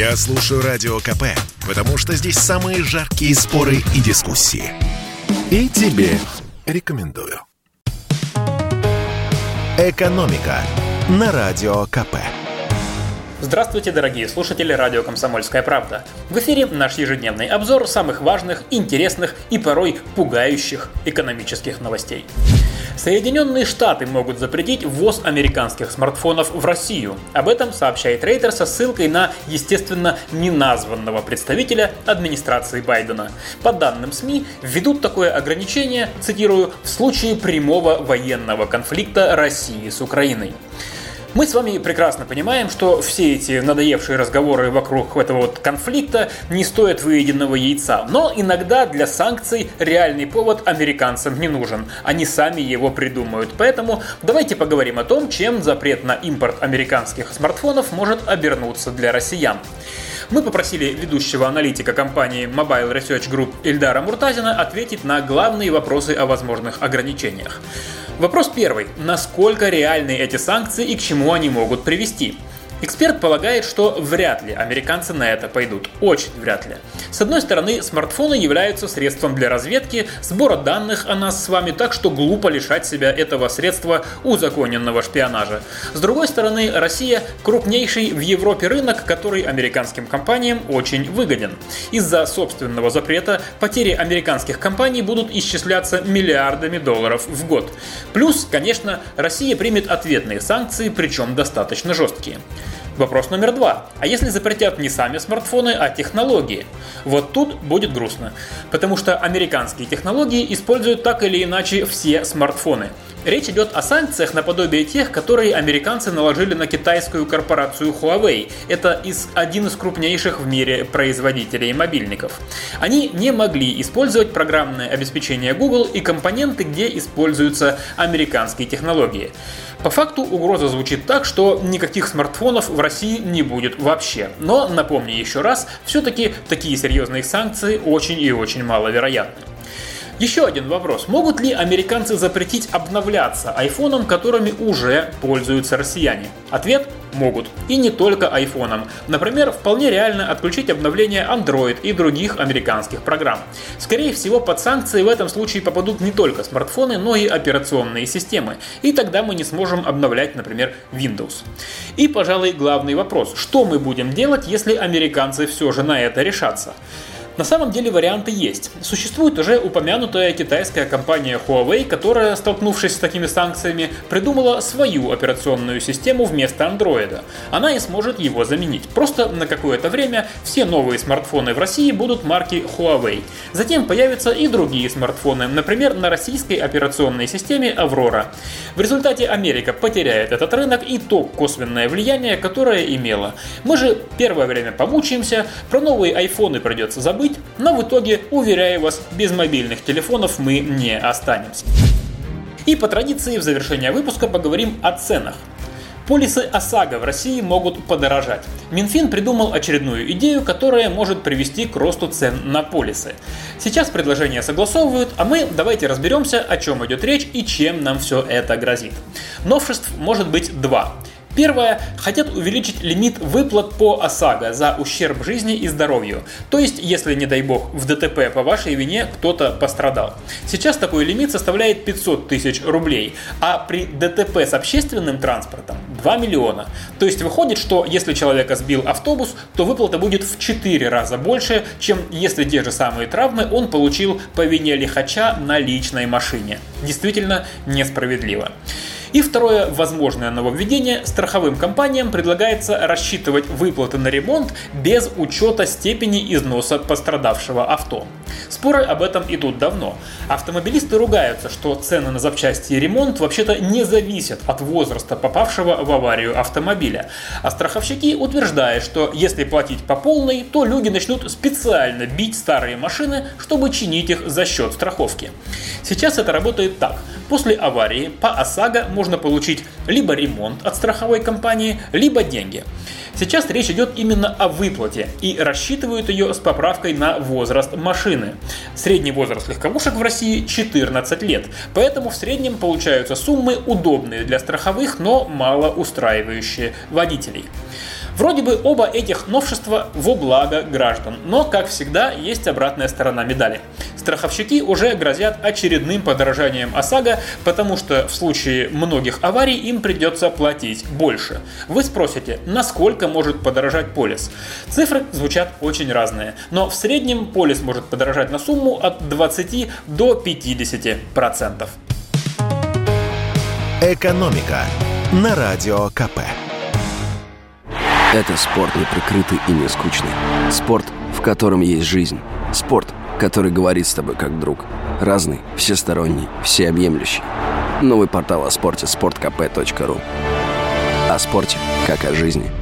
Я слушаю Радио КП, потому что здесь самые жаркие споры и дискуссии. И тебе рекомендую. «Экономика» на Радио КП. Здравствуйте, дорогие слушатели радио «Комсомольская правда». В эфире наш ежедневный обзор самых важных, интересных и порой пугающих экономических новостей. Соединенные Штаты могут запретить ввоз американских смартфонов в Россию. Об этом сообщает Рейтер со ссылкой на, естественно, неназванного представителя администрации Байдена. По данным СМИ, введут такое ограничение, цитирую, в случае прямого военного конфликта России с Украиной. Мы с вами прекрасно понимаем, что все эти надоевшие разговоры вокруг этого вот конфликта не стоят выеденного яйца. Но иногда для санкций реальный повод американцам не нужен. Они сами его придумают. Поэтому давайте поговорим о том, чем запрет на импорт американских смартфонов может обернуться для россиян. Мы попросили ведущего аналитика компании Mobile Research Group Ильдара Муртазина ответить на главные вопросы о возможных ограничениях. Вопрос первый. Насколько реальны эти санкции и к чему они могут привести? Эксперт полагает, что вряд ли американцы на это пойдут. Очень вряд ли. С одной стороны, смартфоны являются средством для разведки, сбора данных о нас с вами, так что глупо лишать себя этого средства узаконенного шпионажа. С другой стороны, Россия – крупнейший в Европе рынок, который американским компаниям очень выгоден. Из-за собственного запрета потери американских компаний будут исчисляться миллиардами долларов в год. Плюс, конечно, Россия примет ответные санкции, причем достаточно жесткие. Вопрос номер два. А если запретят не сами смартфоны, а технологии? Вот тут будет грустно. Потому что американские технологии используют так или иначе все смартфоны. Речь идет о санкциях наподобие тех, которые американцы наложили на китайскую корпорацию Huawei. Это из, один из крупнейших в мире производителей мобильников. Они не могли использовать программное обеспечение Google и компоненты, где используются американские технологии. По факту угроза звучит так, что никаких смартфонов в России не будет вообще. Но, напомню еще раз, все-таки такие серьезные санкции очень и очень маловероятны. Еще один вопрос. Могут ли американцы запретить обновляться айфоном, которыми уже пользуются россияне? Ответ – могут. И не только айфоном. Например, вполне реально отключить обновление Android и других американских программ. Скорее всего, под санкции в этом случае попадут не только смартфоны, но и операционные системы. И тогда мы не сможем обновлять, например, Windows. И, пожалуй, главный вопрос. Что мы будем делать, если американцы все же на это решатся? На самом деле варианты есть. Существует уже упомянутая китайская компания Huawei, которая, столкнувшись с такими санкциями, придумала свою операционную систему вместо андроида. Она и сможет его заменить. Просто на какое-то время все новые смартфоны в России будут марки Huawei. Затем появятся и другие смартфоны, например, на российской операционной системе Aurora. В результате Америка потеряет этот рынок и то косвенное влияние, которое имела. Мы же первое время помучаемся, про новые айфоны придется забыть, быть, но в итоге, уверяю вас, без мобильных телефонов мы не останемся. И по традиции в завершение выпуска поговорим о ценах. Полисы ОСАГО в России могут подорожать. Минфин придумал очередную идею, которая может привести к росту цен на полисы. Сейчас предложения согласовывают, а мы давайте разберемся, о чем идет речь и чем нам все это грозит. Новшеств может быть два. Первое. Хотят увеличить лимит выплат по ОСАГО за ущерб жизни и здоровью. То есть, если, не дай бог, в ДТП по вашей вине кто-то пострадал. Сейчас такой лимит составляет 500 тысяч рублей, а при ДТП с общественным транспортом 2 миллиона. То есть выходит, что если человека сбил автобус, то выплата будет в 4 раза больше, чем если те же самые травмы он получил по вине лихача на личной машине. Действительно несправедливо. И второе возможное нововведение – страховым компаниям предлагается рассчитывать выплаты на ремонт без учета степени износа пострадавшего авто. Споры об этом идут давно. Автомобилисты ругаются, что цены на запчасти и ремонт вообще-то не зависят от возраста попавшего в аварию автомобиля. А страховщики утверждают, что если платить по полной, то люди начнут специально бить старые машины, чтобы чинить их за счет страховки. Сейчас это работает так. После аварии по ОСАГО можно получить либо ремонт от страховой компании, либо деньги. Сейчас речь идет именно о выплате и рассчитывают ее с поправкой на возраст машины. Средний возраст легковушек в России 14 лет, поэтому в среднем получаются суммы удобные для страховых, но мало устраивающие водителей. Вроде бы оба этих новшества во благо граждан, но, как всегда, есть обратная сторона медали. Страховщики уже грозят очередным подорожанием ОСАГО, потому что в случае многих аварий им придется платить больше. Вы спросите, насколько может подорожать полис? Цифры звучат очень разные, но в среднем полис может подорожать на сумму от 20 до 50 процентов. Экономика на радио КП. Это спорт не прикрытый и не скучный. Спорт, в котором есть жизнь. Спорт, который говорит с тобой как друг. Разный, всесторонний, всеобъемлющий. Новый портал о спорте – sportkp.ru О спорте, как о жизни –